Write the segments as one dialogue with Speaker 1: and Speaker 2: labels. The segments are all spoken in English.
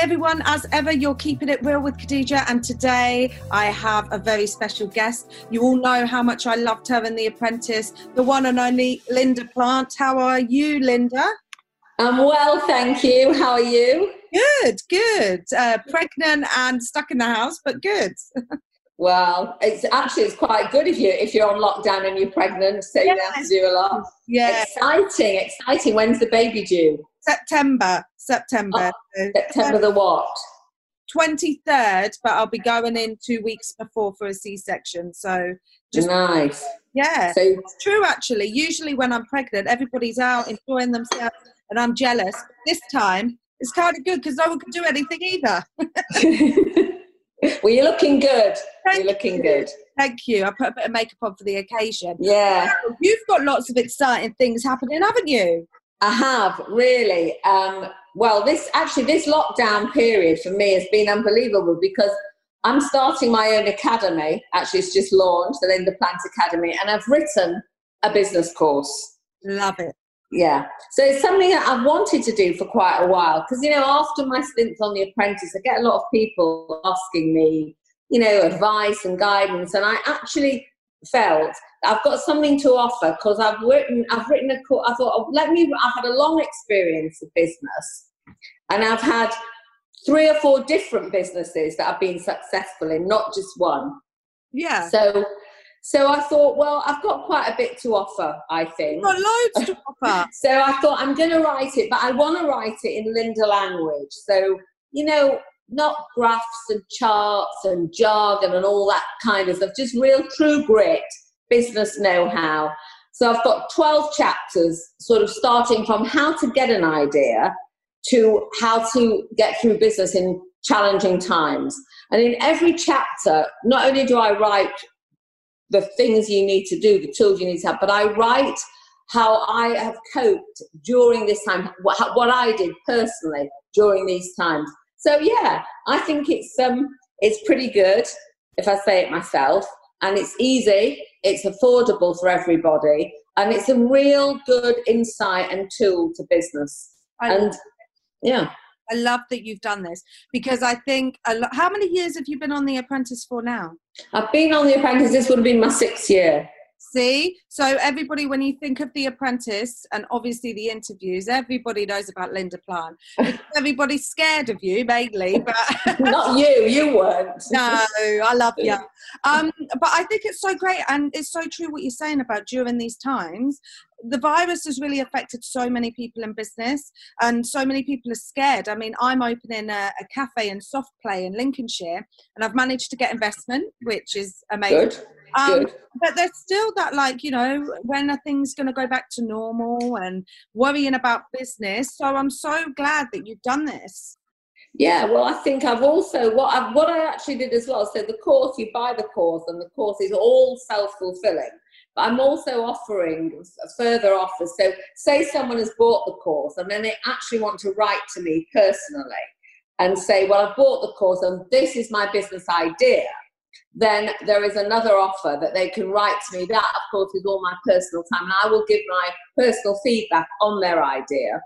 Speaker 1: Everyone. As ever, you're keeping it real with Khadija, and today I have a very special guest. You all know how much I loved her in The Apprentice, the one and only Linda Plant. How are you, Linda?
Speaker 2: I'm well, thank you. How are you?
Speaker 1: Good, good. Uh, pregnant and stuck in the house, but good.
Speaker 2: well, it's actually it's quite good if you if you're on lockdown and you're pregnant, so yes. you have to do a lot.
Speaker 1: Yeah,
Speaker 2: exciting, exciting. When's the baby due?
Speaker 1: September. September.
Speaker 2: Oh, September the what?
Speaker 1: 23rd, but I'll be going in two weeks before for a C section. So
Speaker 2: just nice.
Speaker 1: Yeah. So it's true actually. Usually when I'm pregnant, everybody's out enjoying themselves and I'm jealous. This time it's kind of good because no one can do anything either.
Speaker 2: well, you're looking good. Thank you're looking you. good.
Speaker 1: Thank you. I put a bit of makeup on for the occasion.
Speaker 2: Yeah.
Speaker 1: You've got lots of exciting things happening, haven't you?
Speaker 2: I have really. Um, well, this actually this lockdown period for me has been unbelievable because I'm starting my own academy. Actually, it's just launched, the Linda Plant Academy, and I've written a business course.
Speaker 1: Love it.
Speaker 2: Yeah. So it's something that I've wanted to do for quite a while because, you know, after my stint on The Apprentice, I get a lot of people asking me, you know, advice and guidance. And I actually felt I've got something to offer because I've written, I've written a course. I thought, oh, let me, I've had a long experience of business and I've had three or four different businesses that I've been successful in, not just one.
Speaker 1: Yeah.
Speaker 2: So, so I thought, well, I've got quite a bit to offer, I think.
Speaker 1: got loads to offer.
Speaker 2: so I thought I'm going to write it, but I want to write it in Linda language. So, you know, not graphs and charts and jargon and all that kind of stuff, just real true grit business know how. So I've got 12 chapters, sort of starting from how to get an idea to how to get through business in challenging times. And in every chapter, not only do I write the things you need to do, the tools you need to have, but I write how I have coped during this time, what, what I did personally during these times. So yeah, I think it's um it's pretty good if I say it myself, and it's easy it's affordable for everybody, and it's a real good insight and tool to business. I and yeah.
Speaker 1: I love that you've done this because I think lo- how many years have you been on The Apprentice for now?
Speaker 2: I've been on The Apprentice. This would have been my sixth year.
Speaker 1: See, so everybody, when you think of The Apprentice and obviously the interviews, everybody knows about Linda Plant. Everybody's scared of you, mainly, but
Speaker 2: not you. You weren't.
Speaker 1: no, I love you. Um, but I think it's so great, and it's so true what you're saying about during these times. The virus has really affected so many people in business, and so many people are scared. I mean, I'm opening a, a cafe and soft play in Lincolnshire, and I've managed to get investment, which is amazing.
Speaker 2: Good um,
Speaker 1: but there's still that, like, you know, when are things going to go back to normal and worrying about business. So I'm so glad that you've done this.
Speaker 2: Yeah, well, I think I've also what I what I actually did as well. So the course, you buy the course, and the course is all self fulfilling. But I'm also offering further offers. So say someone has bought the course, and then they actually want to write to me personally and say, "Well, I've bought the course, and this is my business idea." then there is another offer that they can write to me. That, of course, is all my personal time, and I will give my personal feedback on their idea.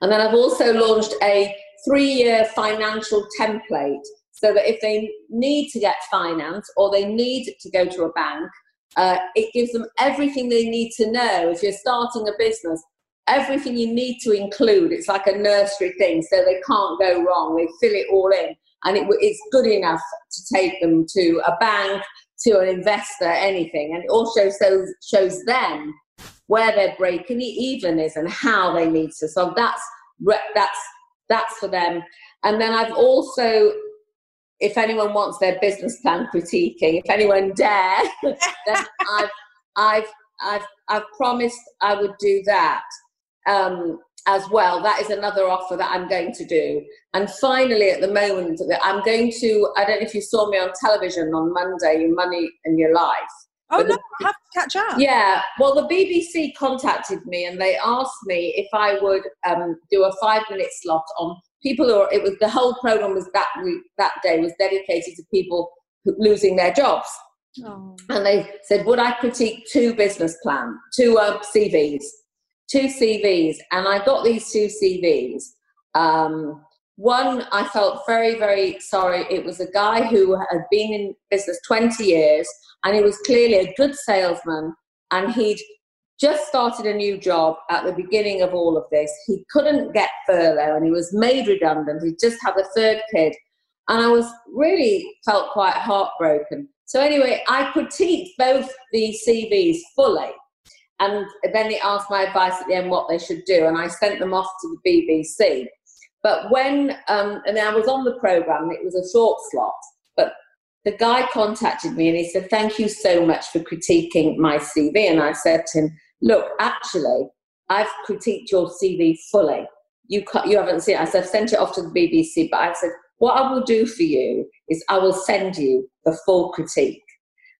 Speaker 2: And then I've also launched a three year financial template so that if they need to get finance or they need to go to a bank, uh, it gives them everything they need to know. If you're starting a business, everything you need to include. It's like a nursery thing, so they can't go wrong. They fill it all in and it, it's good enough to take them to a bank, to an investor, anything. And it also shows, shows them where their breaking even is and how they need to. So that's that's that's for them. And then I've also, if anyone wants their business plan critiquing, if anyone dare, then I've I've I've I've promised I would do that. Um, as well. That is another offer that I'm going to do. And finally, at the moment, I'm going to, I don't know if you saw me on television on Monday, Your Money and Your Life.
Speaker 1: Oh, no, I have to catch up.
Speaker 2: Yeah, well, the BBC contacted me and they asked me if I would um, do a five minute slot on people who are, it was the whole program was that week, that day was dedicated to people losing their jobs. Oh. And they said, would I critique two business plan, two uh, CVs? two CVs, and I got these two CVs. Um, One, I felt very, very sorry. It was a guy who had been in business 20 years and he was clearly a good salesman and he'd just started a new job at the beginning of all of this. He couldn't get furlough and he was made redundant. He just had a third kid. And I was really felt quite heartbroken. So anyway, I critiqued both the CVs fully. And then they asked my advice at the end what they should do. And I sent them off to the BBC. But when, um, and I was on the programme, it was a short slot, but the guy contacted me and he said, Thank you so much for critiquing my CV. And I said to him, Look, actually, I've critiqued your CV fully. You, you haven't seen it. I said, I've sent it off to the BBC, but I said, What I will do for you is I will send you the full critique.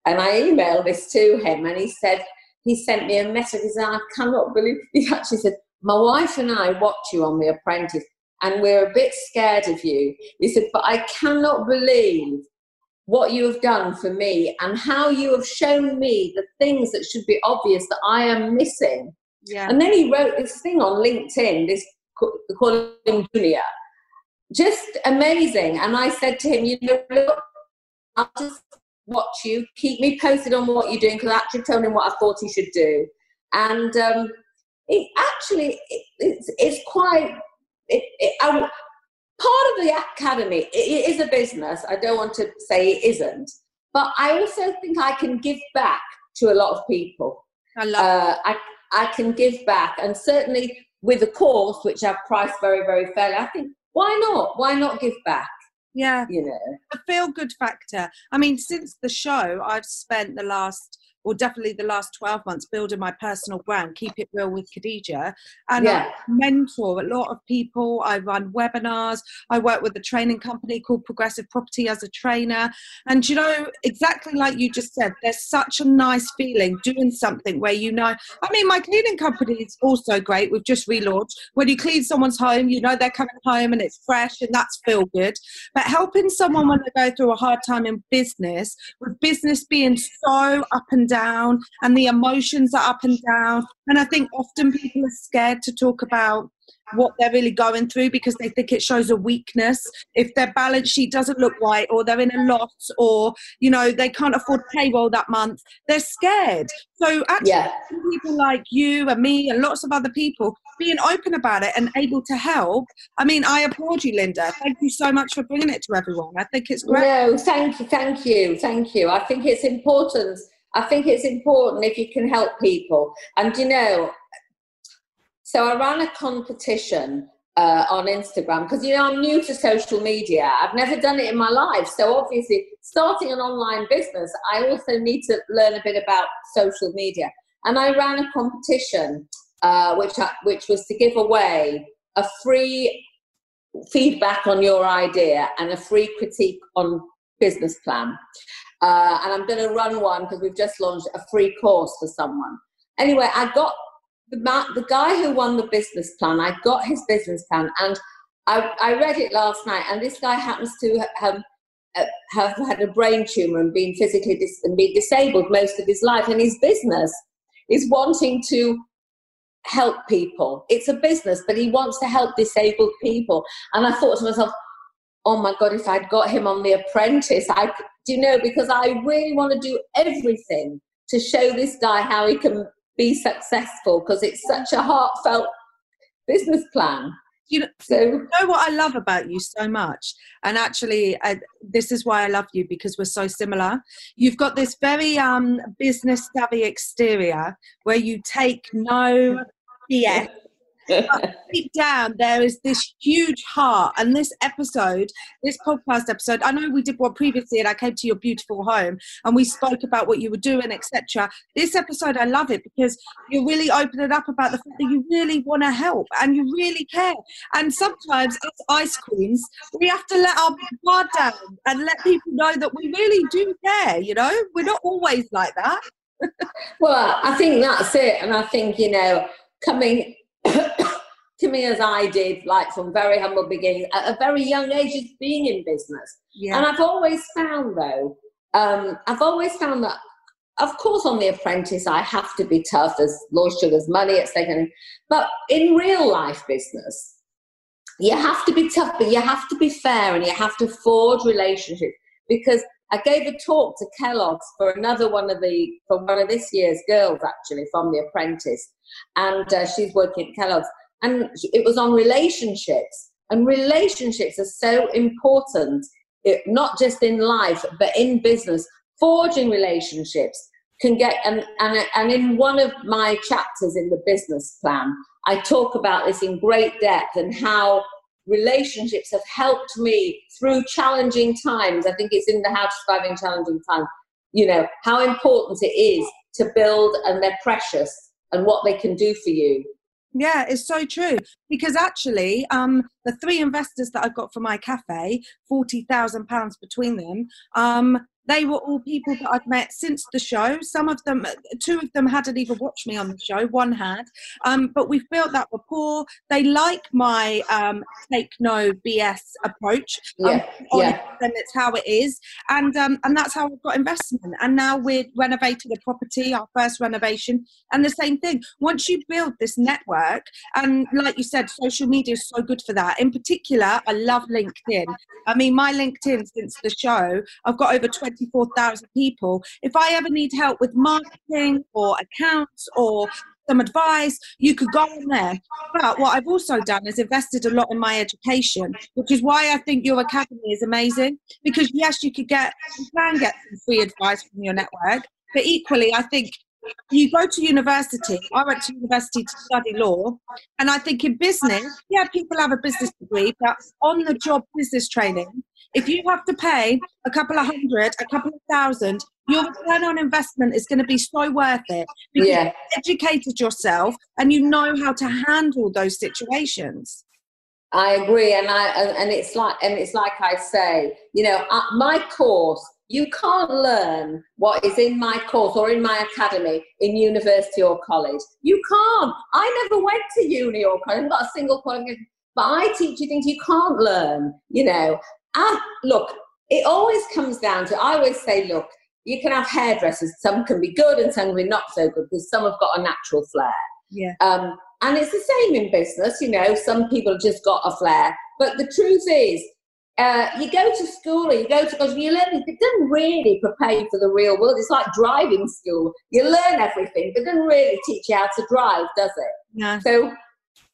Speaker 2: And I emailed this to him and he said, He sent me a message. He said, I cannot believe, he actually said, My wife and I watch you on The Apprentice and we're a bit scared of you. He said, But I cannot believe what you have done for me and how you have shown me the things that should be obvious that I am missing. Yeah. And then he wrote this thing on LinkedIn, this call him Junior. Just amazing. And I said to him, you know, look, I'll just watch you, keep me posted on what you're doing, because I actually told him what I thought he should do. And um, it actually, it, it's, it's quite it, it, I, part of the academy it is a business. I don't want to say it isn't, but I also think I can give back to a lot of people.
Speaker 1: I love. Uh,
Speaker 2: I I can give back, and certainly with a course which I've priced very very fairly, I think why not? Why not give back?
Speaker 1: Yeah,
Speaker 2: you know,
Speaker 1: the feel good factor. I mean, since the show, I've spent the last or definitely the last 12 months building my personal brand, Keep It Real with Khadija. And yeah. I mentor a lot of people. I run webinars. I work with a training company called Progressive Property as a trainer. And you know, exactly like you just said, there's such a nice feeling doing something where you know, I mean, my cleaning company is also great. We've just relaunched. When you clean someone's home, you know they're coming home and it's fresh and that's feel good. But helping someone when they go through a hard time in business, with business being so up and down down and the emotions are up and down. And I think often people are scared to talk about what they're really going through because they think it shows a weakness. If their balance sheet doesn't look right or they're in a loss or you know they can't afford payroll that month they're scared. So actually yeah. people like you and me and lots of other people being open about it and able to help. I mean i applaud you linda. Thank you so much for bringing it to everyone. I think it's great.
Speaker 2: No thank you thank you thank you. I think it's important I think it's important if you can help people. And you know, so I ran a competition uh, on Instagram because you know I'm new to social media. I've never done it in my life, so obviously starting an online business, I also need to learn a bit about social media. And I ran a competition uh, which I, which was to give away a free feedback on your idea and a free critique on business plan. Uh, and I'm going to run one because we've just launched a free course for someone. Anyway, I got the, the guy who won the business plan, I got his business plan and I, I read it last night. And this guy happens to have, uh, have had a brain tumor and been physically dis- and been disabled most of his life. And his business is wanting to help people. It's a business, but he wants to help disabled people. And I thought to myself, oh my God, if I'd got him on The Apprentice, I do you know, because I really want to do everything to show this guy how he can be successful because it's such a heartfelt business plan.
Speaker 1: You know, so, you know what I love about you so much, and actually, uh, this is why I love you because we're so similar. You've got this very um, business savvy exterior where you take no BS deep down, there is this huge heart. And this episode, this podcast episode, I know we did one previously, and I came to your beautiful home and we spoke about what you were doing, etc. This episode, I love it because you really open it up about the fact that you really want to help and you really care. And sometimes, as ice queens, we have to let our guard down and let people know that we really do care. You know, we're not always like that.
Speaker 2: well, I think that's it, and I think you know coming to me as I did, like from very humble beginnings, at a very young age, is being in business. Yeah. And I've always found, though, um, I've always found that, of course, on The Apprentice, I have to be tough. There's Lord Sugar's money at stake. But in real life business, you have to be tough, but you have to be fair and you have to forge relationships because I gave a talk to Kellogg's for another one of the for one of this year's girls actually from The Apprentice, and uh, she's working at Kellogg's, and it was on relationships. And relationships are so important, it, not just in life but in business. Forging relationships can get and, and and in one of my chapters in the business plan, I talk about this in great depth and how relationships have helped me through challenging times. I think it's in the How to Survive in Challenging Times. You know, how important it is to build and they're precious and what they can do for you.
Speaker 1: Yeah, it's so true. Because actually, um, the three investors that I've got for my cafe, forty thousand pounds between them, um, they were all people that I've met since the show. Some of them, two of them hadn't even watched me on the show, one had. Um, but we've built that rapport. They like my um, take no BS approach.
Speaker 2: Um, yeah, yeah.
Speaker 1: And it's how it is. And, um, and that's how I've got investment. And now we're renovating a property, our first renovation. And the same thing. Once you build this network, and like you said, social media is so good for that. In particular, I love LinkedIn. I mean, my LinkedIn since the show, I've got over 20 24,000 people. If I ever need help with marketing or accounts or some advice, you could go on there. But what I've also done is invested a lot in my education, which is why I think your academy is amazing. Because yes, you could get, you can get some free advice from your network, but equally, I think you go to university. I went to university to study law, and I think in business, yeah, people have a business degree, but on the job business training if you have to pay a couple of hundred, a couple of thousand, your return on investment is going to be so worth it because yeah. you educated yourself and you know how to handle those situations.
Speaker 2: I agree, and I and it's like and it's like I say, you know, uh, my course. You can't learn what is in my course or in my academy in university or college. You can't. I never went to uni or college. I've got a single qualification but I teach you things you can't learn, you know. Ah, look, it always comes down to, I always say, look, you can have hairdressers. Some can be good and some can be not so good because some have got a natural flair.
Speaker 1: Yeah.
Speaker 2: Um, and it's the same in business, you know, some people just got a flair. But the truth is, uh, you go to school or you go to college and you learn, it doesn't really prepare you for the real world. It's like driving school. You learn everything, but it doesn't really teach you how to drive, does it?
Speaker 1: Yeah.
Speaker 2: So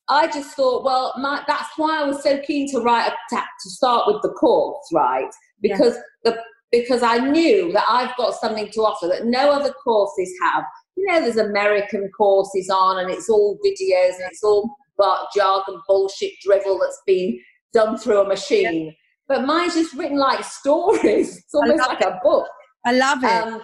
Speaker 2: I just thought, well, my, that's why I was so keen to write a, to start with the course, right? Because yeah. the because I knew that I've got something to offer that no other courses have. You know, there's American courses on, and it's all videos and it's all but jargon, bullshit, drivel that's been done through a machine. Yeah. But mine's just written like stories. It's almost like it. a book.
Speaker 1: I love it. Um,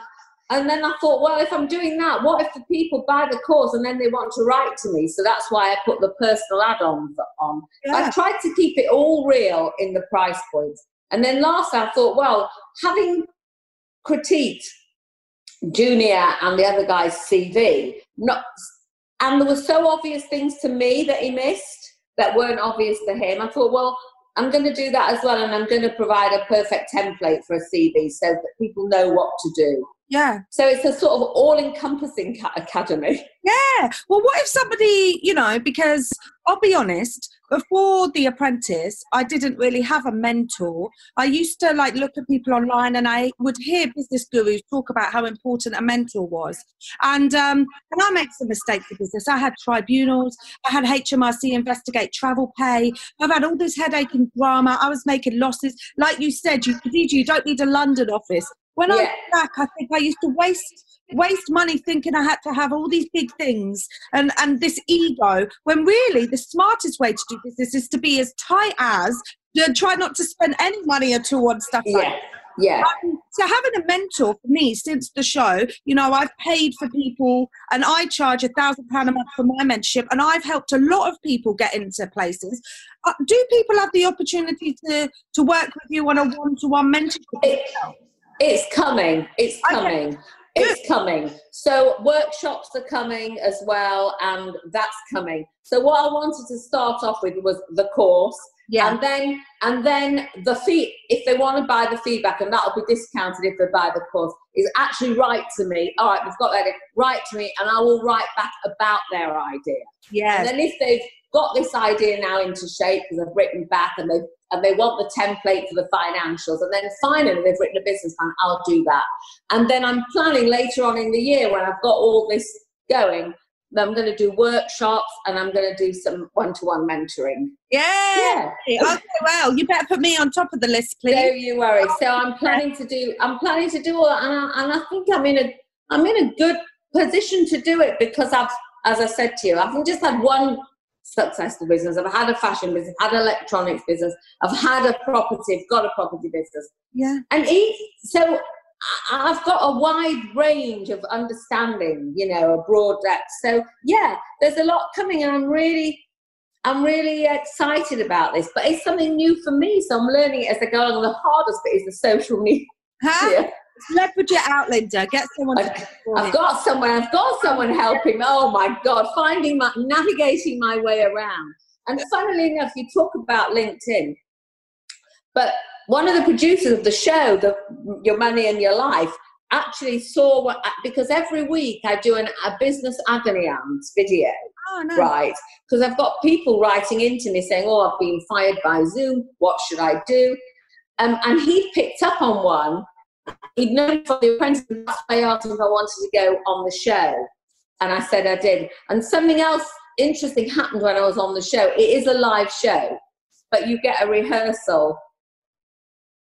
Speaker 2: and then I thought, well, if I'm doing that, what if the people buy the course and then they want to write to me? So that's why I put the personal add-ons on. Yeah. I've tried to keep it all real in the price points. And then last I thought, well, having critiqued Junior and the other guy's CV, not, and there were so obvious things to me that he missed that weren't obvious to him. I thought, well, I'm going to do that as well, and I'm going to provide a perfect template for a CV so that people know what to do.
Speaker 1: Yeah.
Speaker 2: So it's a sort of all encompassing academy.
Speaker 1: Yeah. Well, what if somebody, you know, because I'll be honest, before The Apprentice, I didn't really have a mentor. I used to like look at people online and I would hear business gurus talk about how important a mentor was. And, um, and I made some mistakes in business. I had tribunals, I had HMRC investigate travel pay, I've had all this headache and drama. I was making losses. Like you said, you, you don't need a London office. When yeah. I look back, I think I used to waste waste money thinking I had to have all these big things and, and this ego, when really the smartest way to do business is to be as tight as, to try not to spend any money at all on stuff
Speaker 2: yeah.
Speaker 1: like
Speaker 2: yeah.
Speaker 1: Um, so having a mentor for me since the show, you know, I've paid for people and I charge a thousand pound a month for my mentorship and I've helped a lot of people get into places. Uh, do people have the opportunity to, to work with you on a one-to-one mentorship?
Speaker 2: It, it's coming. It's coming. Okay. It's coming. So workshops are coming as well, and that's coming. So what I wanted to start off with was the course.
Speaker 1: Yeah.
Speaker 2: And then and then the fee if they want to buy the feedback and that'll be discounted if they buy the course, is actually write to me. All right, we've got that. Write to me and I will write back about their idea.
Speaker 1: Yeah.
Speaker 2: And then if they've got this idea now into shape because I've written back and they and they want the template for the financials. And then finally they've written a business plan. I'll do that. And then I'm planning later on in the year when I've got all this going. I'm going to do workshops and I'm going to do some one-to-one mentoring.
Speaker 1: Yeah. yeah. Okay, well, you better put me on top of the list, please.
Speaker 2: Don't you worry. So I'm planning to do. I'm planning to do all and I, and I think I'm in a. I'm in a good position to do it because I've, as I said to you, I've just had one successful business. I've had a fashion business, had an electronics business, I've had a property, I've got a property business.
Speaker 1: Yeah.
Speaker 2: And so I've got a wide range of understanding, you know, a broad depth. So yeah, there's a lot coming and I'm really I'm really excited about this. But it's something new for me, so I'm learning it as I go along. The hardest bit is the social media.
Speaker 1: Huh? Leverage it out, Linda. Get someone.
Speaker 2: I've, I've got someone. I've got someone helping. Me. Oh my God! Finding my, navigating my way around. And funnily enough, you talk about LinkedIn, but one of the producers of the show, the Your Money and Your Life, actually saw what because every week I do an, a business agony aunt video.
Speaker 1: Oh, no.
Speaker 2: Right, because I've got people writing into me saying, "Oh, I've been fired by Zoom. What should I do?" Um, and he picked up on one he'd known from the apprentice, asked him if I wanted to go on the show. And I said I did. And something else interesting happened when I was on the show. It is a live show, but you get a rehearsal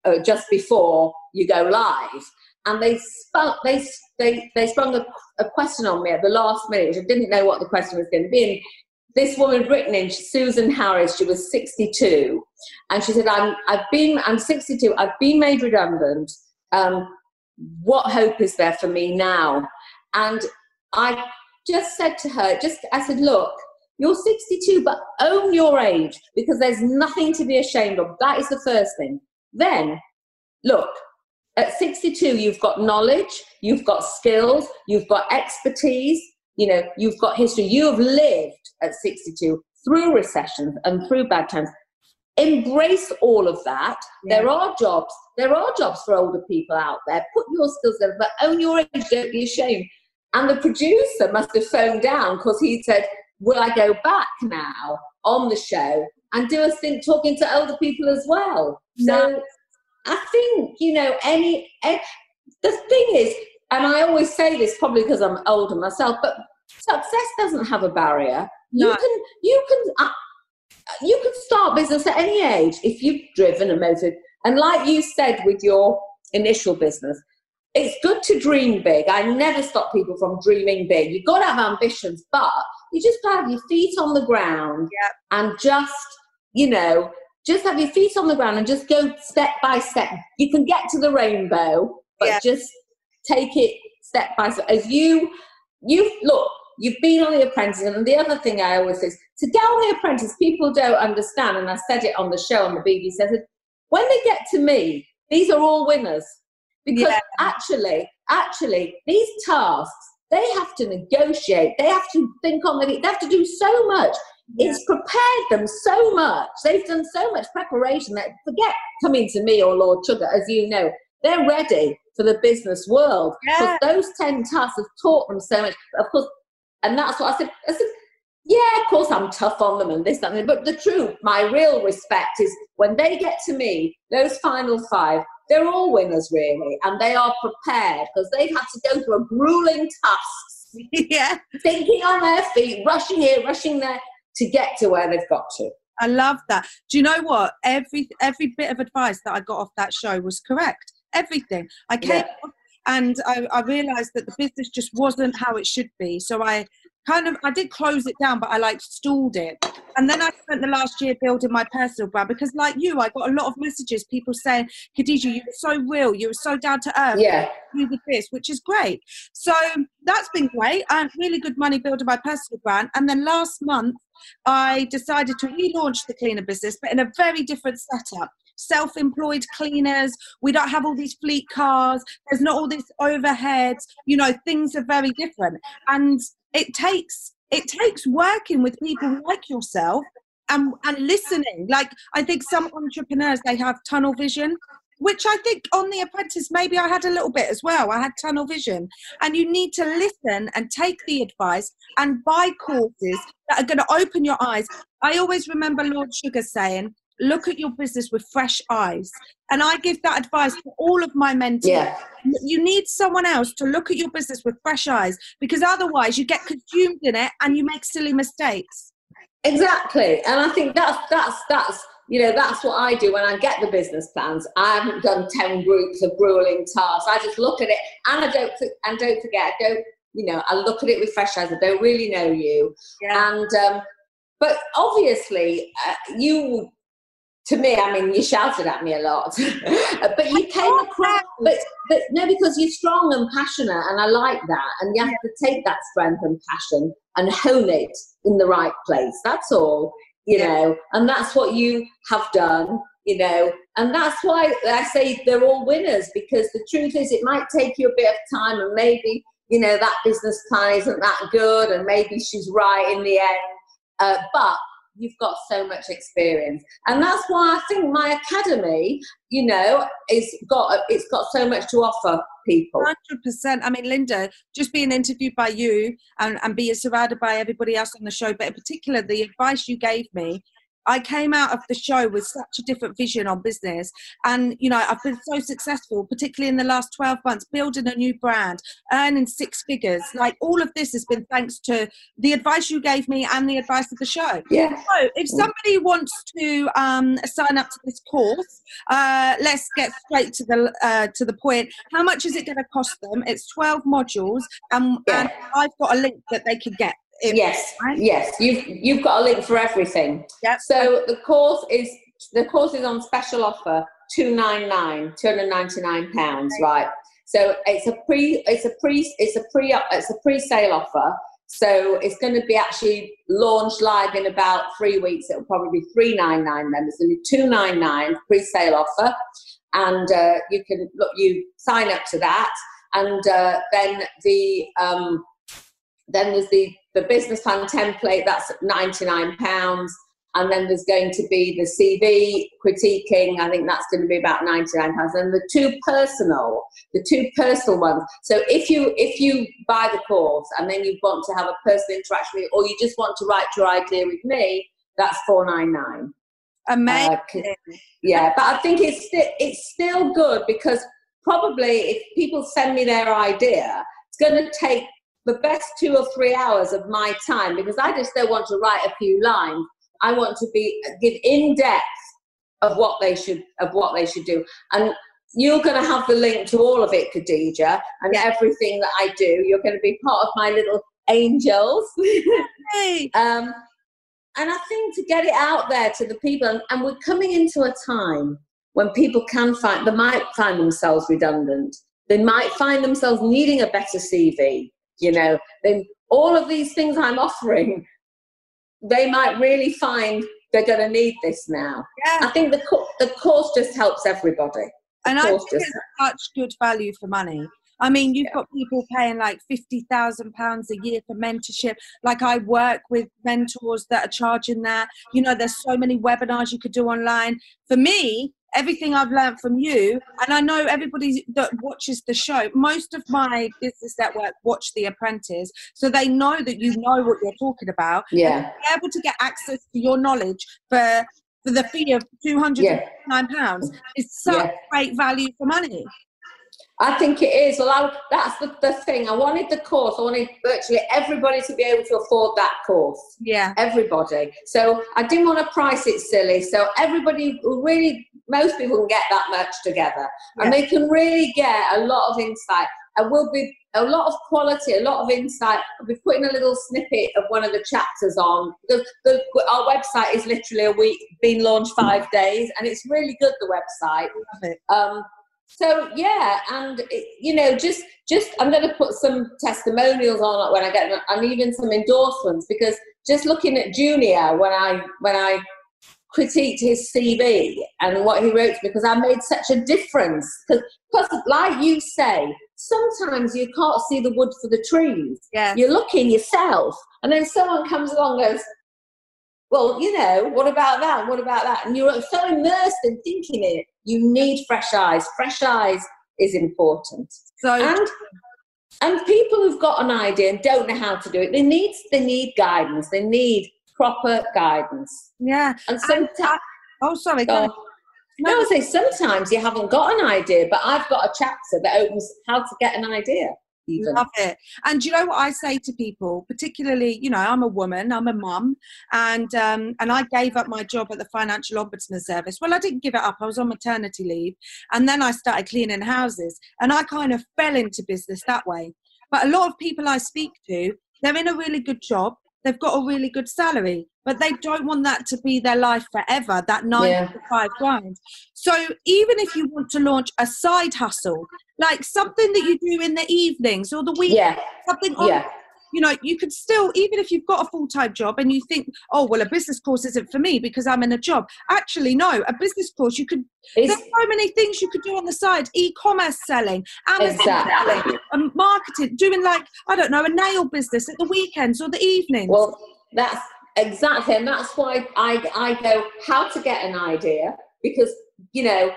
Speaker 2: uh, just before you go live. And they spun, they, they, they sprung a, a, question on me at the last minute, which I didn't know what the question was going to be. And this woman written in, Susan Harris, she was 62, and she said, I'm, I've been, I'm 62, I've been made redundant um, what hope is there for me now? And I just said to her, just I said, look, you're 62, but own your age because there's nothing to be ashamed of. That is the first thing. Then, look, at 62, you've got knowledge, you've got skills, you've got expertise, you know, you've got history. You have lived at 62 through recessions and through bad times embrace all of that. Yeah. There are jobs. There are jobs for older people out there. Put your skills there, but own your age. Don't be ashamed. And the producer must have phoned down because he said, "Will I go back now on the show and do a thing talking to older people as well?" So I think you know any, any. The thing is, and I always say this probably because I'm older myself, but success doesn't have a barrier. No. You can, you can you can start business at any age if you've driven and motivated. And like you said with your initial business, it's good to dream big. I never stop people from dreaming big. You've got to have ambitions, but you just got to have your feet on the ground
Speaker 1: yep.
Speaker 2: and just, you know, just have your feet on the ground and just go step by step. You can get to the rainbow, but yep. just take it step by step. As you, you look, you've been on The Apprentice, and the other thing I always say is to get on The Apprentice, people don't understand, and I said it on the show on the BBC, I said, when they get to me, these are all winners. Because yeah. actually, actually, these tasks, they have to negotiate, they have to think on the, they have to do so much. Yeah. It's prepared them so much. They've done so much preparation that forget coming to me or Lord Sugar, as you know, they're ready for the business world.
Speaker 1: Yeah.
Speaker 2: Because those 10 tasks have taught them so much. Of course, and that's what I said. I said, yeah, of course I'm tough on them and this, that, and But the truth, my real respect is when they get to me, those final five, they're all winners really, and they are prepared because they've had to go through a grueling task.
Speaker 1: yeah.
Speaker 2: Thinking on their feet, rushing here, rushing there to get to where they've got to.
Speaker 1: I love that. Do you know what? Every every bit of advice that I got off that show was correct. Everything. I came yeah and I, I, realized that the business just wasn't how it should be. So i kind of i did close it down but i like stalled it. And then i spent the last year building my personal brand because like you i got a lot of messages people saying khadija you were so real you were so down to earth
Speaker 2: yeah.
Speaker 1: you did this which is great. So that's been great. And really good money building my personal brand. And then last month i decided to relaunch the cleaner business but in a very different setup self employed cleaners. We don't have all these fleet cars. There's not all this overheads. You know, things are very different. And it takes it takes working with people like yourself and, and listening. Like I think some entrepreneurs they have tunnel vision which I think on The Apprentice, maybe I had a little bit as well. I had tunnel vision. And you need to listen and take the advice and buy courses that are going to open your eyes. I always remember Lord Sugar saying, look at your business with fresh eyes. And I give that advice to all of my mentees. Yeah. You need someone else to look at your business with fresh eyes because otherwise you get consumed in it and you make silly mistakes.
Speaker 2: Exactly. And I think that's that's that's you know that's what I do when I get the business plans. I haven't done ten groups of grueling tasks. I just look at it and I don't and don't forget. I don't you know I look at it with fresh eyes. I don't really know you. Yeah. And um, but obviously uh, you to me, I mean, you shouted at me a lot, but you came across, but, but no, because you're strong and passionate, and I like that. And you have to take that strength and passion and hone it in the right place. That's all, you know, and that's what you have done, you know, and that's why I say they're all winners because the truth is, it might take you a bit of time, and maybe, you know, that business plan isn't that good, and maybe she's right in the end. Uh, but you've got so much experience. And that's why i think my academy you know is got it's got so much to offer people.
Speaker 1: 100% i mean linda just being interviewed by you and, and being surrounded by everybody else on the show but in particular the advice you gave me I came out of the show with such a different vision on business. And, you know, I've been so successful, particularly in the last 12 months, building a new brand, earning six figures. Like all of this has been thanks to the advice you gave me and the advice of the show.
Speaker 2: Yeah.
Speaker 1: So if somebody wants to um, sign up to this course, uh, let's get straight to the uh, to the point. How much is it going to cost them? It's 12 modules, and, yeah. and I've got a link that they can get
Speaker 2: yes, right? yes. You've you've got a link for everything.
Speaker 1: Yep.
Speaker 2: So the course is the course is on special offer, two nine nine, two hundred ninety nine pounds, right? So it's a pre it's a pre it's a pre it's a pre sale offer. So it's going to be actually launched live in about three weeks. It'll probably be three nine nine. Then it's going to be two nine nine pre sale offer, and uh, you can look you sign up to that, and uh, then the um, then there's the the business plan template, that's 99 pounds. And then there's going to be the CV critiquing. I think that's going to be about 99 pounds. And the two personal, the two personal ones. So if you if you buy the course and then you want to have a personal interaction with, me, or you just want to write your idea with me, that's 499.
Speaker 1: Amazing.
Speaker 2: Uh, yeah, but I think it's still it's still good because probably if people send me their idea, it's going to take the best two or three hours of my time because I just don't want to write a few lines. I want to be give in depth of what they should of what they should do. And you're going to have the link to all of it, Khadija, and everything that I do. You're going to be part of my little angels.
Speaker 1: hey.
Speaker 2: um, and I think to get it out there to the people, and, and we're coming into a time when people can find, they might find themselves redundant. They might find themselves needing a better CV you know, then all of these things I'm offering, they might really find they're going to need this now.
Speaker 1: Yeah.
Speaker 2: I think the, the course just helps everybody. The
Speaker 1: and I think it's such good value for money. I mean, you've yeah. got people paying like fifty thousand pounds a year for mentorship. Like I work with mentors that are charging that. You know, there's so many webinars you could do online. For me, everything I've learned from you, and I know everybody that watches the show, most of my business network watch The Apprentice, so they know that you know what you're talking about.
Speaker 2: Yeah.
Speaker 1: able to get access to your knowledge for for the fee of two hundred nine pounds yeah. is such yeah. great value for money.
Speaker 2: I think it is. Well, I, that's the, the thing. I wanted the course. I wanted virtually everybody to be able to afford that course.
Speaker 1: Yeah.
Speaker 2: Everybody. So I didn't want to price it silly. So everybody really, most people can get that much together. Yeah. And they can really get a lot of insight. And will be a lot of quality, a lot of insight. I'll be putting a little snippet of one of the chapters on. The, the, our website is literally a week, been launched five days, and it's really good, the website.
Speaker 1: Love it.
Speaker 2: Um, so yeah and you know just just i'm going to put some testimonials on when i get them and even some endorsements because just looking at junior when i when i critiqued his cv and what he wrote because i made such a difference because like you say sometimes you can't see the wood for the trees.
Speaker 1: Yeah.
Speaker 2: You're looking yourself and then someone comes along and goes well, you know, what about that? What about that? And you're so immersed in thinking it. You need fresh eyes. Fresh eyes is important.
Speaker 1: So
Speaker 2: and and people who've got an idea and don't know how to do it, they need they need guidance. They need proper guidance.
Speaker 1: Yeah.
Speaker 2: And sometimes
Speaker 1: oh sorry,
Speaker 2: oh, no, I say sometimes you haven't got an idea, but I've got a chapter that opens how to get an idea. Even.
Speaker 1: Love it. And you know what I say to people, particularly, you know, I'm a woman, I'm a mum, and um, and I gave up my job at the Financial Ombudsman Service. Well, I didn't give it up. I was on maternity leave, and then I started cleaning houses, and I kind of fell into business that way. But a lot of people I speak to, they're in a really good job, they've got a really good salary, but they don't want that to be their life forever, that nine yeah. to five grind. So even if you want to launch a side hustle, like something that you do in the evenings or the weekend, yeah. something on yeah you know, you could still, even if you've got a full time job and you think, oh, well, a business course isn't for me because I'm in a job. Actually, no, a business course, you could, it's, there's so many things you could do on the side e commerce selling, Amazon exactly. selling, um, marketing, doing like, I don't know, a nail business at the weekends or the evenings.
Speaker 2: Well, that's exactly, and that's why I, I go, how to get an idea because, you know,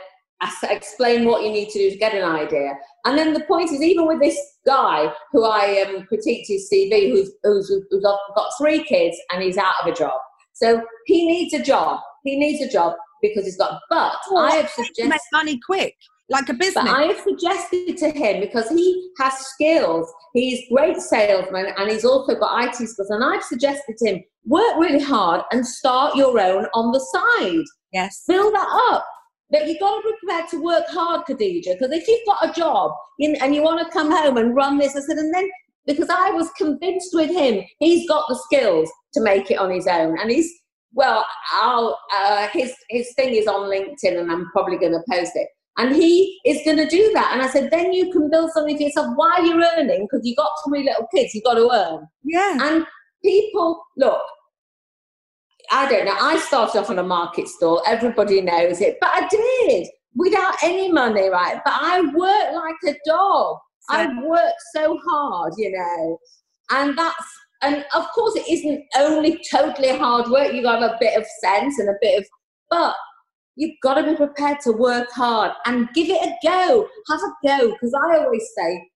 Speaker 2: explain what you need to do to get an idea. And then the point is, even with this guy who I um, critiqued his CV, who's, who's, who's got three kids and he's out of a job. So he needs a job. He needs a job because he's got. But well, I have suggested
Speaker 1: make money quick, like a business.
Speaker 2: But I have suggested to him because he has skills. He's great salesman and he's also got IT skills. And I've suggested to him work really hard and start your own on the side.
Speaker 1: Yes,
Speaker 2: build that up. But you've got to be prepared to work hard, Khadija, because if you've got a job and you want to come home and run this, I said, and then because I was convinced with him, he's got the skills to make it on his own, and he's well, I'll uh, his his thing is on LinkedIn, and I'm probably going to post it. And he is going to do that. And I said, then you can build something for yourself while you're earning, because you've got three little kids, you've got to earn.
Speaker 1: Yeah.
Speaker 2: And people, look, I don't know. I started off on a market stall. Everybody knows it, but I did without any money, right? But I worked like a dog. I worked so hard, you know, and that's and of course it isn't only totally hard work. You have a bit of sense and a bit of, but you've got to be prepared to work hard and give it a go. Have a go because I always say,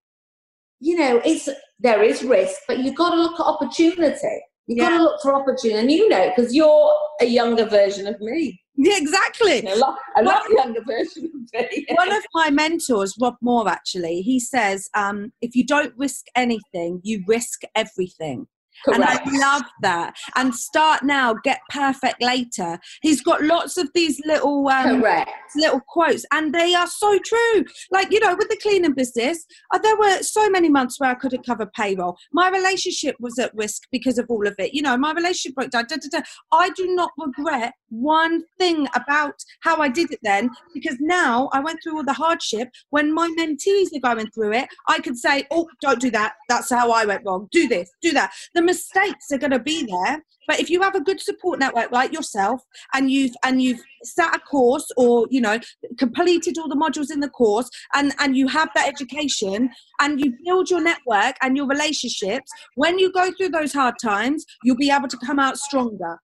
Speaker 2: you know, it's there is risk, but you've got to look at opportunity. You've yeah. got to look for opportunity, and you know, because you're a younger version of me.
Speaker 1: Yeah, exactly.
Speaker 2: A lot, a lot younger version of me.
Speaker 1: one of my mentors, Rob Moore, actually, he says, um, if you don't risk anything, you risk everything. Correct. And I love that. And start now, get perfect later. He's got lots of these little um, Correct. little quotes, and they are so true. Like you know, with the cleaning business, uh, there were so many months where I couldn't cover payroll. My relationship was at risk because of all of it. You know, my relationship broke down. Da, da, da. I do not regret one thing about how I did it then, because now I went through all the hardship. When my mentees are going through it, I could say, "Oh, don't do that. That's how I went wrong. Do this, do that." The mistakes are going to be there but if you have a good support network like yourself and you've and you've sat a course or you know completed all the modules in the course and and you have that education and you build your network and your relationships when you go through those hard times you'll be able to come out stronger.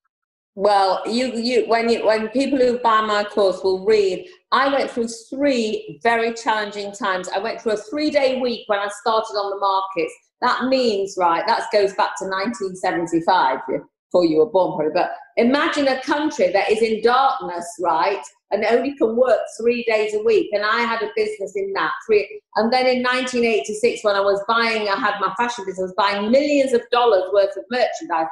Speaker 2: Well you you when you when people who buy my course will read i went through three very challenging times. I went through a three day week when i started on the markets that means, right, that goes back to 1975 before you were born, probably. But imagine a country that is in darkness, right, and only can work three days a week. And I had a business in that. Three, and then in 1986, when I was buying, I had my fashion business, I was buying millions of dollars worth of merchandise.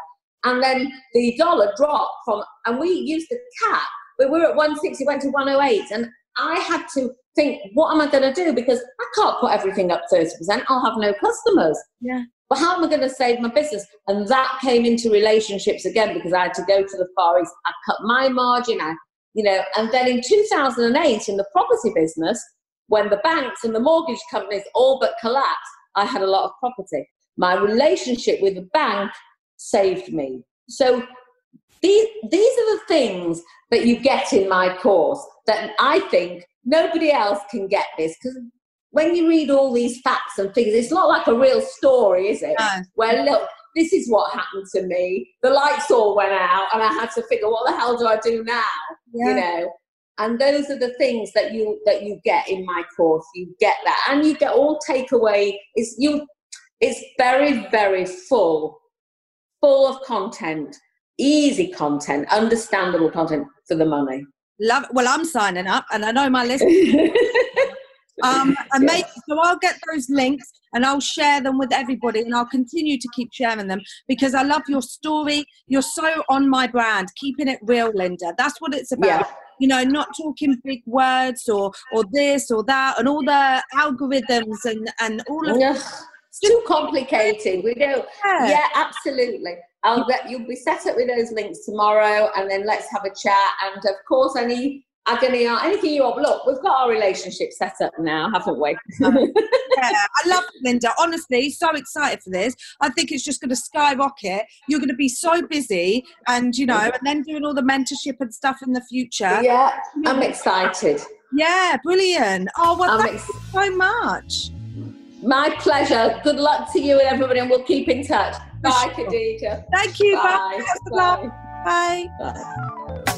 Speaker 2: And then the dollar dropped from, and we used the cap, we were at 160, went to 108. And I had to think, what am I going to do? Because I can't put everything up 30%. I'll have no customers.
Speaker 1: Yeah.
Speaker 2: But how am I going to save my business? And that came into relationships again because I had to go to the Far East. I cut my margin. I, you know, and then in 2008, in the property business, when the banks and the mortgage companies all but collapsed, I had a lot of property. My relationship with the bank saved me. So these, these are the things that you get in my course that I think nobody else can get this because when you read all these facts and figures, it's not like a real story, is it? No. Where look, this is what happened to me. The lights all went out, and I had to figure, what the hell do I do now? Yeah. You know. And those are the things that you that you get in my course. You get that, and you get all takeaway. Is you, it's very very full, full of content, easy content, understandable content for the money.
Speaker 1: Love. Well, I'm signing up, and I know my list. Um, amazing. So I'll get those links and I'll share them with everybody and I'll continue to keep sharing them because I love your story. You're so on my brand, keeping it real, Linda. That's what it's about. Yeah. You know, not talking big words or or this or that and all the algorithms and and all of.
Speaker 2: Yeah. It's too complicated. We don't. Yeah, yeah absolutely. I'll get you'll be set up with those links tomorrow, and then let's have a chat. And of course, any agony aunt, anything you want. Look, we've got our relationship set up now, haven't we? yeah,
Speaker 1: I love it, Linda. Honestly, so excited for this. I think it's just going to skyrocket. You're going to be so busy, and you know, and then doing all the mentorship and stuff in the future.
Speaker 2: Yeah, I'm excited.
Speaker 1: Yeah, brilliant. Oh well, thank ex- you so much.
Speaker 2: My pleasure. Good luck to you and everybody, and we'll keep in touch. Bye, Khadija.
Speaker 1: Thank you. Bye. Bye. Bye. Bye. Bye.